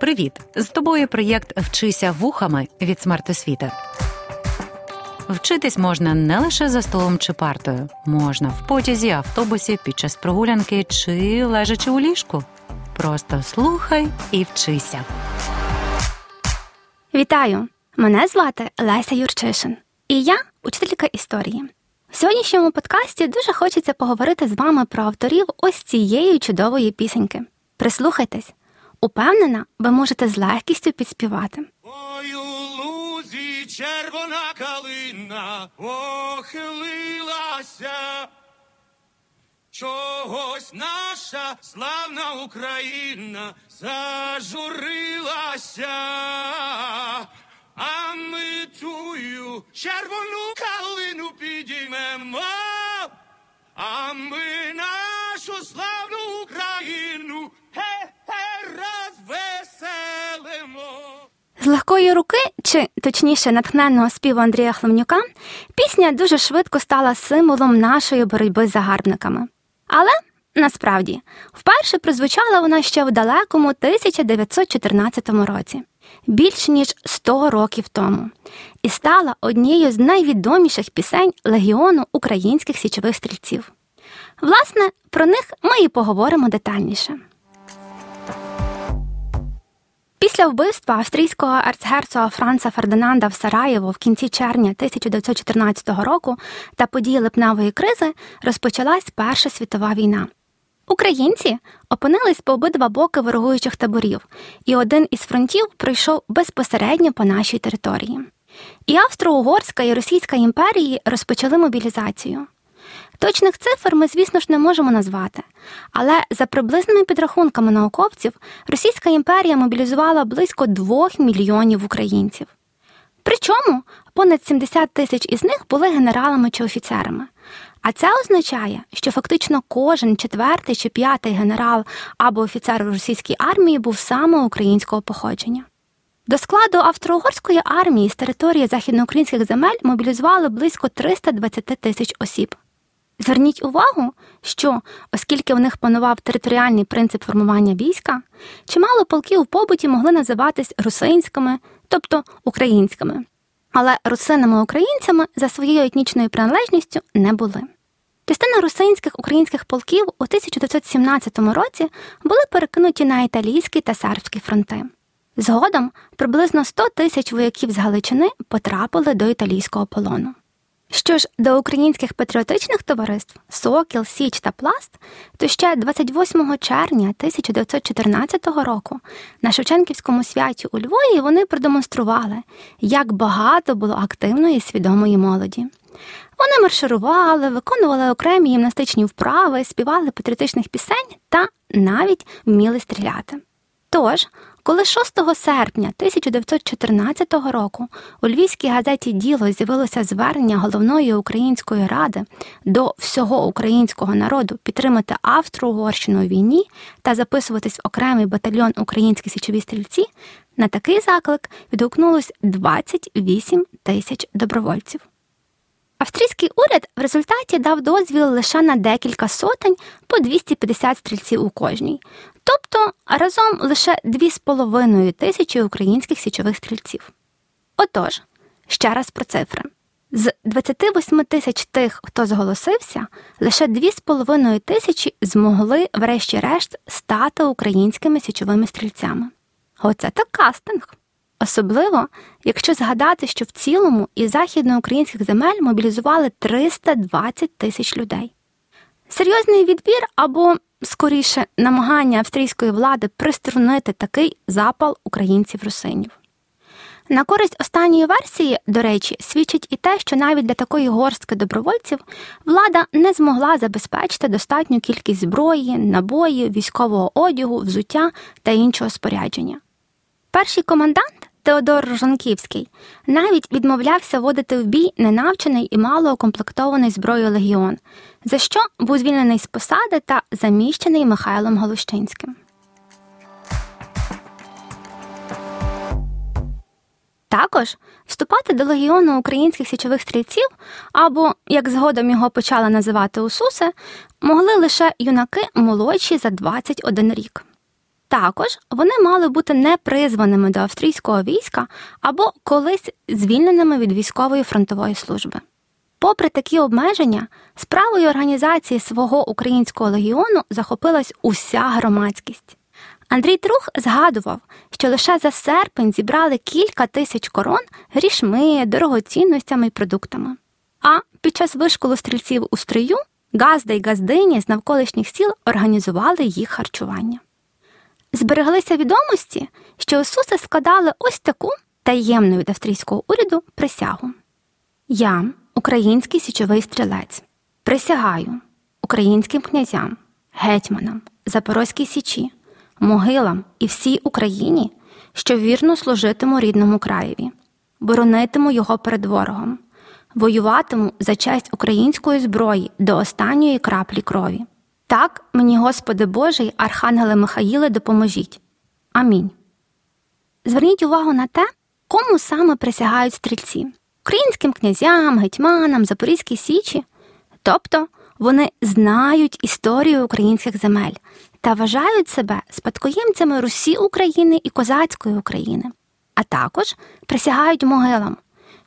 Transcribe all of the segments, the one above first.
Привіт! З тобою проєкт Вчися вухами від смертосвіти. Вчитись можна не лише за столом чи партою, можна в потязі, автобусі, під час прогулянки чи лежачи у ліжку. Просто слухай і вчися. Вітаю! Мене звати Леся Юрчишин, і я учителька історії. В сьогоднішньому подкасті дуже хочеться поговорити з вами про авторів ось цієї чудової пісеньки. Прислухайтесь, упевнена, ви можете з легкістю підспівати. Ой, у лузі червона калина похилилася. Чогось наша славна Україна зажурилася, а ми тую червону калину підіймемо, а ми нашу славну Україну. З легкої руки, чи точніше натхненного співу Андрія Хлевнюка, пісня дуже швидко стала символом нашої боротьби з загарбниками. Але насправді вперше прозвучала вона ще в далекому 1914 році, більш ніж 100 років тому, і стала однією з найвідоміших пісень легіону українських січових стрільців. Власне, про них ми і поговоримо детальніше. Після вбивства австрійського арцгерцога Франца Фердинанда в Сараєво в кінці червня 1914 року та події липневої кризи розпочалась Перша світова війна. Українці опинились по обидва боки ворогуючих таборів, і один із фронтів пройшов безпосередньо по нашій території. І Австро-Угорська і Російська імперії розпочали мобілізацію. Точних цифр ми, звісно ж, не можемо назвати, але за приблизними підрахунками науковців Російська імперія мобілізувала близько 2 мільйонів українців. Причому понад 70 тисяч із них були генералами чи офіцерами. А це означає, що фактично кожен четвертий чи п'ятий генерал або офіцер у російській армії був саме українського походження. До складу Австро-Угорської армії з території західноукраїнських земель мобілізували близько 320 тисяч осіб. Зверніть увагу, що, оскільки в них панував територіальний принцип формування війська, чимало полків в побуті могли називатись русинськими, тобто українськими, але русинами-українцями за своєю етнічною приналежністю не були. Частина русинських українських полків у 1917 році були перекинуті на італійський та сербський фронти. Згодом приблизно 100 тисяч вояків з Галичини потрапили до італійського полону. Що ж до українських патріотичних товариств Сокіл, Січ та Пласт, то ще 28 червня 1914 року на Шевченківському святі у Львові вони продемонстрували, як багато було активної свідомої молоді. Вони марширували, виконували окремі гімнастичні вправи, співали патріотичних пісень та навіть вміли стріляти. Тож, коли 6 серпня 1914 року у львівській газеті Діло з'явилося звернення головної української ради до всього українського народу підтримати Австро-Угорщину у війні та записуватись в окремий батальйон українські січові стрільці, на такий заклик відгукнулось 28 тисяч добровольців. Австрійський уряд в результаті дав дозвіл лише на декілька сотень по 250 стрільців у кожній, тобто разом лише 2,5 тисячі українських січових стрільців. Отож, ще раз про цифри. З 28 тисяч тих, хто зголосився, лише 2,5 тисячі змогли, врешті-решт, стати українськими січовими стрільцями. Оце так кастинг. Особливо, якщо згадати, що в цілому із західноукраїнських земель мобілізували 320 тисяч людей. Серйозний відбір або, скоріше, намагання австрійської влади приструнити такий запал українців русинів. На користь останньої версії, до речі, свідчить і те, що навіть для такої горстки добровольців влада не змогла забезпечити достатню кількість зброї, набоїв, військового одягу, взуття та іншого спорядження. Перший комендант Теодор Рожанківський навіть відмовлявся водити в бій ненавчений і малоукомплектований зброєю легіон, за що був звільнений з посади та заміщений Михайлом Голощинським. Також вступати до легіону українських січових стрільців, або, як згодом його почали називати Усуси, могли лише юнаки молодші за 21 рік. Також вони мали бути непризваними до австрійського війська або колись звільненими від військової фронтової служби. Попри такі обмеження, справою організації свого українського легіону захопилась уся громадськість. Андрій Трух згадував, що лише за серпень зібрали кілька тисяч корон грішми, дорогоцінностями і продуктами. А під час вишколу стрільців у стрию газда й газдині з навколишніх сіл організували їх харчування. Збереглися відомості, що Ісуси складали ось таку таємну від австрійського уряду присягу. Я, український січовий стрілець, присягаю українським князям, гетьманам, Запорозькій Січі, могилам і всій Україні, що вірно служитиму рідному краєві, боронитиму його перед ворогом, воюватиму за честь української зброї до останньої краплі крові. Так мені, Господи Божий, Архангеле Михаїле, допоможіть. Амінь. Зверніть увагу на те, кому саме присягають стрільці українським князям, гетьманам, Запорізькій Січі. Тобто вони знають історію українських земель та вважають себе спадкоємцями Русі України і Козацької України, а також присягають могилам,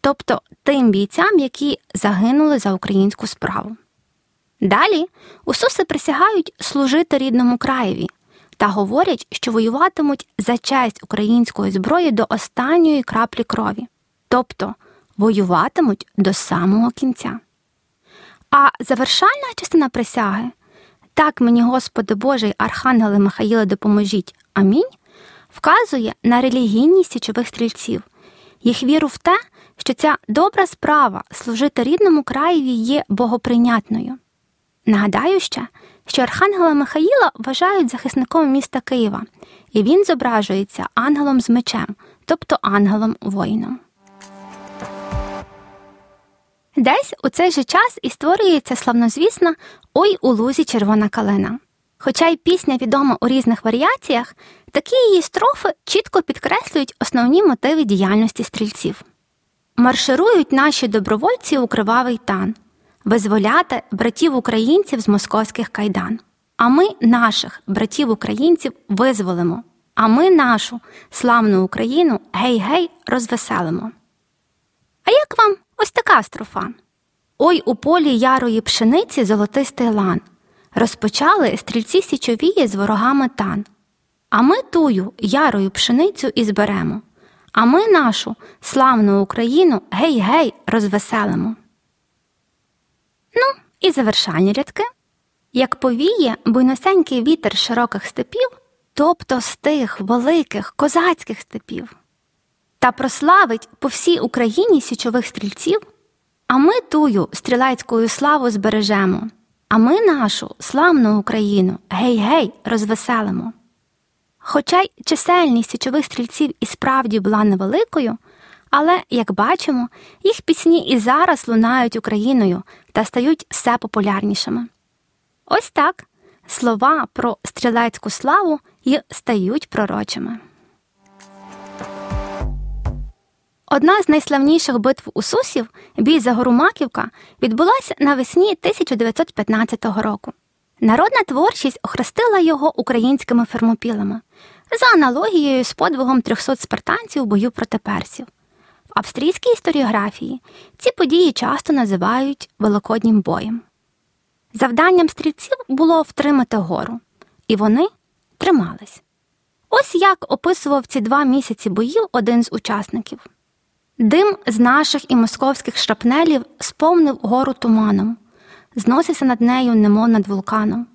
тобто тим бійцям, які загинули за українську справу. Далі усуси присягають служити рідному краєві та говорять, що воюватимуть за честь української зброї до останньої краплі крові, тобто воюватимуть до самого кінця. А завершальна частина присяги так мені, Господи Божий, Архангеле Михаїле, допоможіть. Амінь. Вказує на релігійність січових стрільців, їх віру в те, що ця добра справа служити рідному краєві є богоприйнятною. Нагадаю ще, що Архангела Михаїла вважають захисником міста Києва, і він зображується ангелом з мечем, тобто ангелом воїном. Десь у цей же час і створюється славнозвісна Ой у лузі червона калина. Хоча й пісня відома у різних варіаціях, такі її строфи чітко підкреслюють основні мотиви діяльності стрільців. Марширують наші добровольці у кривавий тан, визволяти братів українців з московських кайдан. А ми наших братів українців визволимо, а ми нашу славну Україну гей-гей розвеселимо. А як вам ось така строфа? Ой у полі ярої пшениці золотистий лан. Розпочали стрільці січовії з ворогами тан. А ми тую ярою пшеницю і зберемо, а ми нашу славну Україну гей-гей розвеселимо. Ну, і завершальні рядки. Як повіє буйносенький вітер широких степів, тобто з тих великих козацьких степів, та прославить по всій Україні січових стрільців, а ми тую стрілецькою славу збережемо, а ми нашу славну Україну гей-гей розвеселимо. Хоча й чисельність січових стрільців і справді була невеликою, але, як бачимо, їх пісні і зараз лунають Україною та стають все популярнішими. Ось так слова про стрілецьку славу й стають пророчими. Одна з найславніших битв у Сусів, бій за гору відбулася навесні 1915 року. Народна творчість охрестила його українськими фермопілами за аналогією з подвигом 300 спартанців у бою проти персів. Австрійській історіографії ці події часто називають Великоднім боєм. Завданням стрільців було втримати гору, і вони тримались. Ось як описував ці два місяці боїв один з учасників. Дим з наших і московських шрапнелів сповнив гору туманом, зносився над нею, немов над вулканом.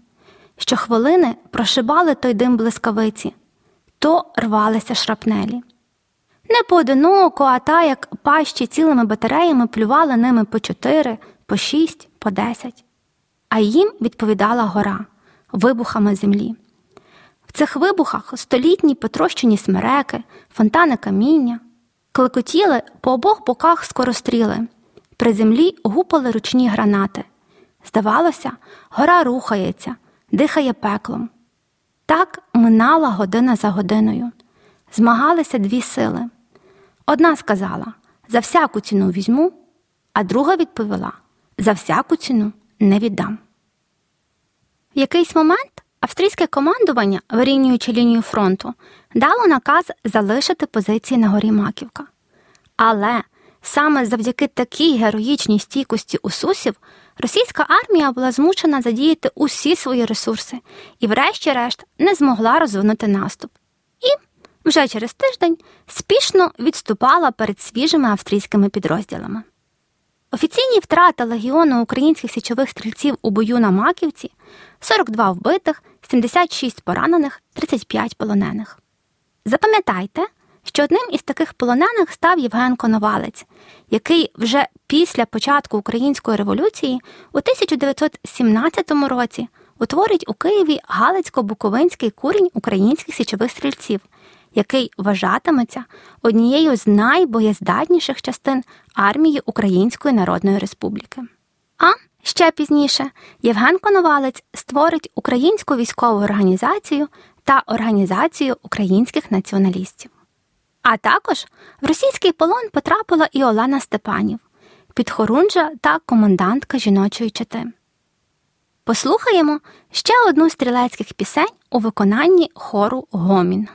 Щохвилини прошибали той дим блискавиці, то рвалися шрапнелі. Не поодиноко, а та як пащі цілими батареями плювали ними по чотири, по шість, по десять. А їм відповідала гора вибухами землі. В цих вибухах столітні потрощені смереки, фонтани каміння, клекотіли по обох боках скоростріли, при землі гупали ручні гранати. Здавалося, гора рухається, дихає пеклом. Так минала година за годиною. Змагалися дві сили. Одна сказала за всяку ціну візьму, а друга відповіла за всяку ціну не віддам. В якийсь момент австрійське командування, вирівнюючи лінію фронту, дало наказ залишити позиції на горі Маківка. Але саме завдяки такій героїчній стійкості усусів російська армія була змушена задіяти усі свої ресурси і, врешті-решт, не змогла розвинути наступ. Вже через тиждень спішно відступала перед свіжими австрійськими підрозділами. Офіційні втрати легіону українських січових стрільців у бою на Маківці 42 вбитих, 76 поранених, 35 полонених. Запам'ятайте, що одним із таких полонених став Євген Коновалець, який вже після початку української революції у 1917 році утворить у Києві Галицько-Буковинський курінь українських січових стрільців, який вважатиметься однією з найбоєздатніших частин армії Української Народної Республіки. А ще пізніше Євген Коновалець створить українську військову організацію та організацію українських націоналістів. А також в російський полон потрапила і Олена Степанів, підхорунжа та комендантка жіночої чити. Послухаємо ще одну стрілецьких пісень у виконанні хору Гомін.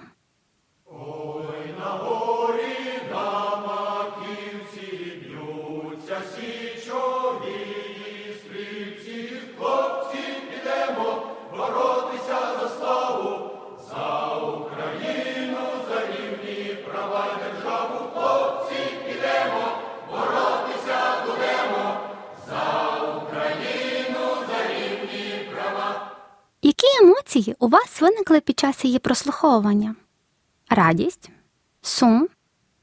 Вас виникли під час її прослуховування? Радість, сум,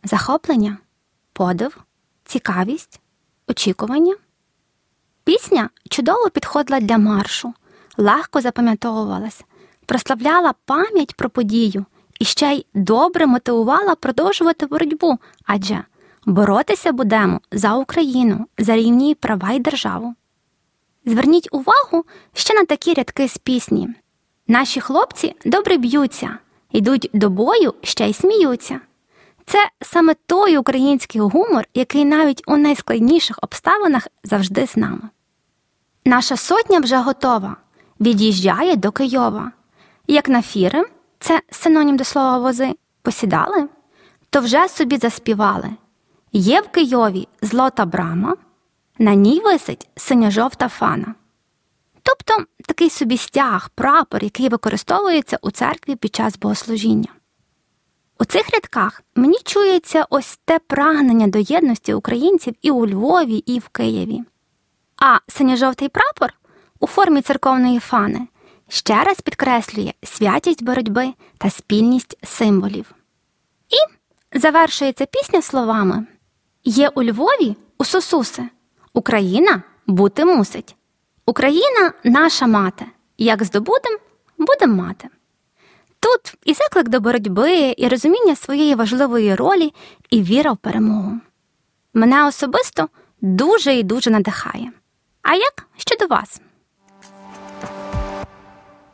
захоплення, подив, цікавість, очікування? Пісня чудово підходила для маршу, легко запам'ятовувалась, прославляла пам'ять про подію і ще й добре мотивувала продовжувати боротьбу, адже боротися будемо за Україну, за рівні права й державу. Зверніть увагу ще на такі рядки з пісні. Наші хлопці добре б'ються, йдуть до бою ще й сміються. Це саме той український гумор, який навіть у найскладніших обставинах завжди з нами. Наша сотня вже готова, від'їжджає до Києва. Як на фіри, це синонім до слова вози, посідали, то вже собі заспівали. Є в Києві злота брама. На ній висить синьо-жовта фана. Тобто такий собі стяг, прапор, який використовується у церкві під час богослужіння. У цих рядках мені чується ось те прагнення до єдності українців і у Львові, і в Києві. А синьо-жовтий прапор у формі церковної фани ще раз підкреслює святість боротьби та спільність символів. І завершується пісня словами: Є у Львові у Сосуси. Україна бути мусить. Україна наша мати. Як здобудем, будем мати. Тут і заклик до боротьби, і розуміння своєї важливої ролі, і віра в перемогу. Мене особисто дуже і дуже надихає. А як щодо вас?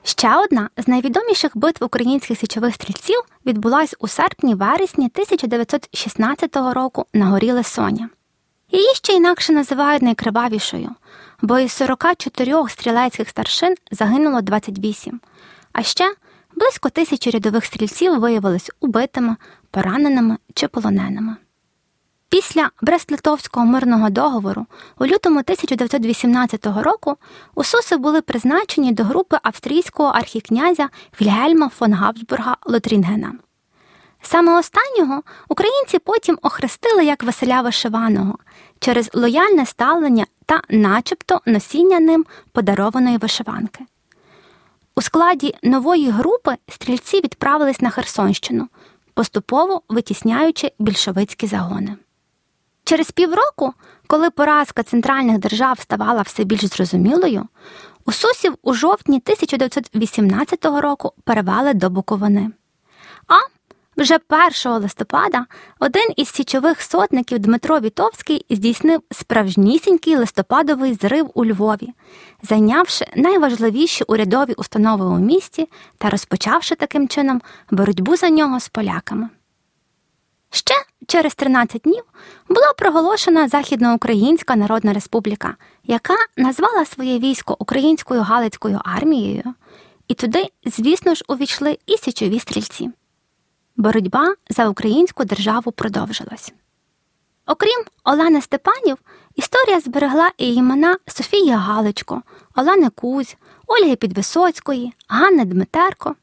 Ще одна з найвідоміших битв українських січових стрільців відбулась у серпні вересні 1916 року на горі Лесоня. Її ще інакше називають найкривавішою, бо із 44 стрілецьких старшин загинуло 28, а ще близько тисячі рядових стрільців виявились убитими, пораненими чи полоненими. Після Брест-Литовського мирного договору у лютому 1918 року Усуси були призначені до групи австрійського архікнязя Вільгельма фон Габсбурга Лотрінгена. Саме останнього українці потім охрестили як Василя Вишиваного через лояльне ставлення та, начебто, носіння ним подарованої вишиванки. У складі нової групи стрільці відправились на Херсонщину, поступово витісняючи більшовицькі загони. Через півроку, коли поразка центральних держав ставала все більш зрозумілою, Усусів у жовтні 1918 року перевели до Буковини. Вже 1 листопада один із січових сотників Дмитро Вітовський здійснив справжнісінький листопадовий зрив у Львові, зайнявши найважливіші урядові установи у місті та розпочавши таким чином боротьбу за нього з поляками. Ще через 13 днів була проголошена Західноукраїнська Народна Республіка, яка назвала своє військо Українською Галицькою армією і туди, звісно ж, увійшли і січові стрільці. Боротьба за українську державу продовжилась. Окрім Олени Степанів, історія зберегла і імена Софії Галичко, Олени Кузь, Ольги Підвисоцької, Ганни Дмитерко.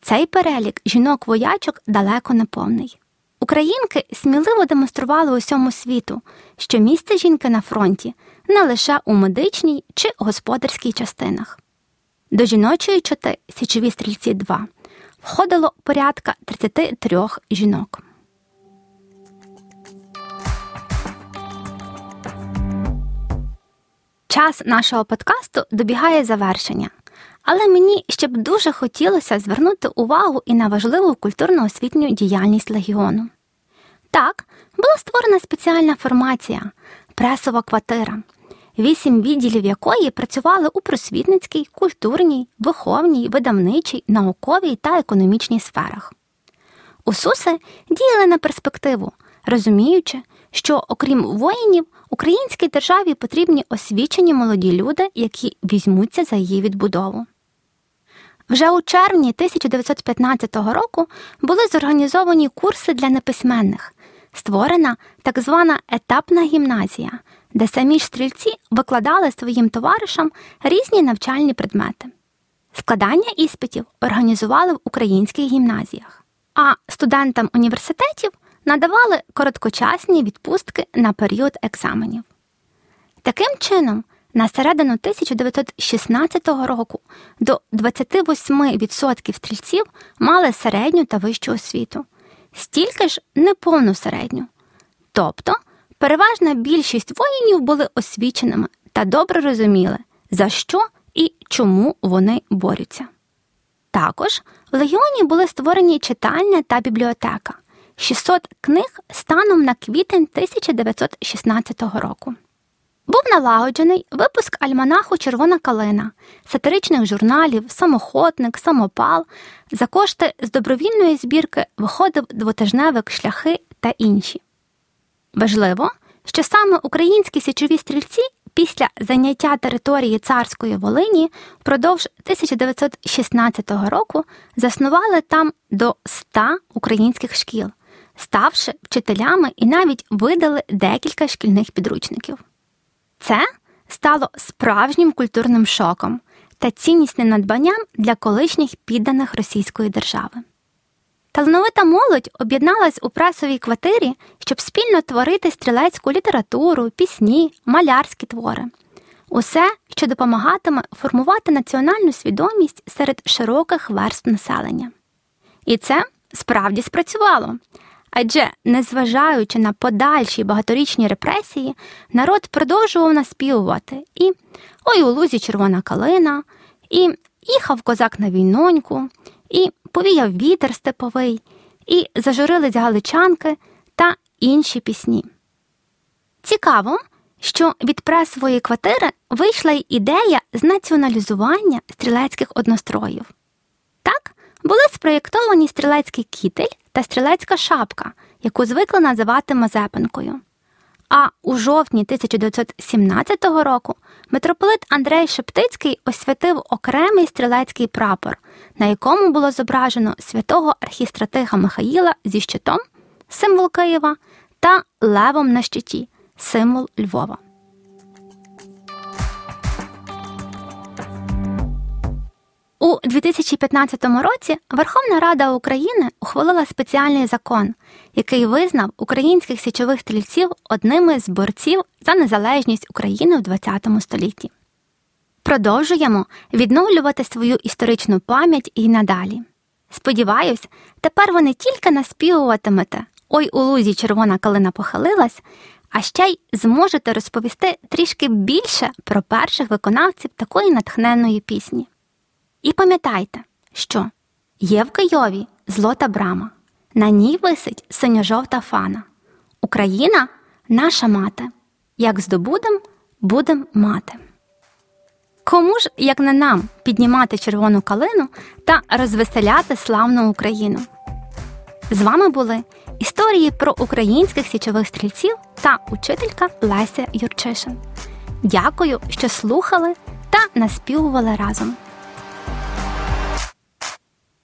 Цей перелік жінок-воячок далеко не повний. Українки сміливо демонстрували усьому світу, що місце жінки на фронті не лише у медичній чи господарській частинах. До жіночої чоти січові стрільці 2 входило порядка 33 жінок. Час нашого подкасту добігає завершення, але мені ще б дуже хотілося звернути увагу і на важливу культурно-освітню діяльність легіону. Так, була створена спеціальна формація пресова квартира, вісім відділів якої працювали у просвітницькій, культурній, виховній, видавничій, науковій та економічній сферах. УСУСи діяли на перспективу, розуміючи, що, окрім воїнів, українській державі потрібні освічені молоді люди, які візьмуться за її відбудову. Вже у червні 1915 року були зорганізовані курси для неписьменних, створена так звана етапна гімназія, де самі ж стрільці викладали своїм товаришам різні навчальні предмети. Складання іспитів організували в українських гімназіях, а студентам університетів надавали короткочасні відпустки на період екзаменів. Таким чином, на середину 1916 року до 28% стрільців мали середню та вищу освіту, стільки ж неповну середню. Тобто переважна більшість воїнів були освіченими та добре розуміли, за що і чому вони борються. Також в легіоні були створені читальня та бібліотека, 600 книг станом на квітень 1916 року. Був налагоджений випуск альманаху Червона калина, сатиричних журналів, самоходник, самопал. За кошти з добровільної збірки виходив двотижневик шляхи та інші. Важливо, що саме українські січові стрільці після заняття території царської Волині впродовж 1916 року заснували там до 100 українських шкіл, ставши вчителями і навіть видали декілька шкільних підручників. Це стало справжнім культурним шоком та ціннісним надбанням для колишніх підданих Російської держави. Талановита молодь об'єдналась у пресовій квартирі, щоб спільно творити стрілецьку літературу, пісні, малярські твори, усе, що допомагатиме формувати національну свідомість серед широких верств населення. І це справді спрацювало. Адже, незважаючи на подальші багаторічні репресії, народ продовжував наспівувати і Ой у лузі червона калина, і їхав козак на війноньку, і повіяв вітер степовий, і зажурились галичанки та інші пісні. Цікаво, що від пресової квартири вийшла й ідея з націоналізування стрілецьких одностроїв. Так, були спроєктовані стрілецький кітель та стрілецька шапка, яку звикли називати Мазепинкою. А у жовтні 1917 року митрополит Андрей Шептицький освятив окремий стрілецький прапор, на якому було зображено святого архістратига Михаїла зі щитом, символ Києва, та левом на щиті, символ Львова. У 2015 році Верховна Рада України ухвалила спеціальний закон, який визнав українських січових стрільців одними з борців за незалежність України в ХХ столітті. Продовжуємо відновлювати свою історичну пам'ять і надалі. Сподіваюсь, тепер ви не тільки наспівуватимете Ой у лузі червона калина похилилась, а ще й зможете розповісти трішки більше про перших виконавців такої натхненної пісні. І пам'ятайте, що є в Києві злота брама, на ній висить синьо-жовта фана. Україна наша мати. Як здобудем, будем мати. Кому ж, як не нам, піднімати червону калину та розвеселяти славну Україну? З вами були історії про українських січових стрільців та учителька Леся Юрчишин. Дякую, що слухали та наспівували разом.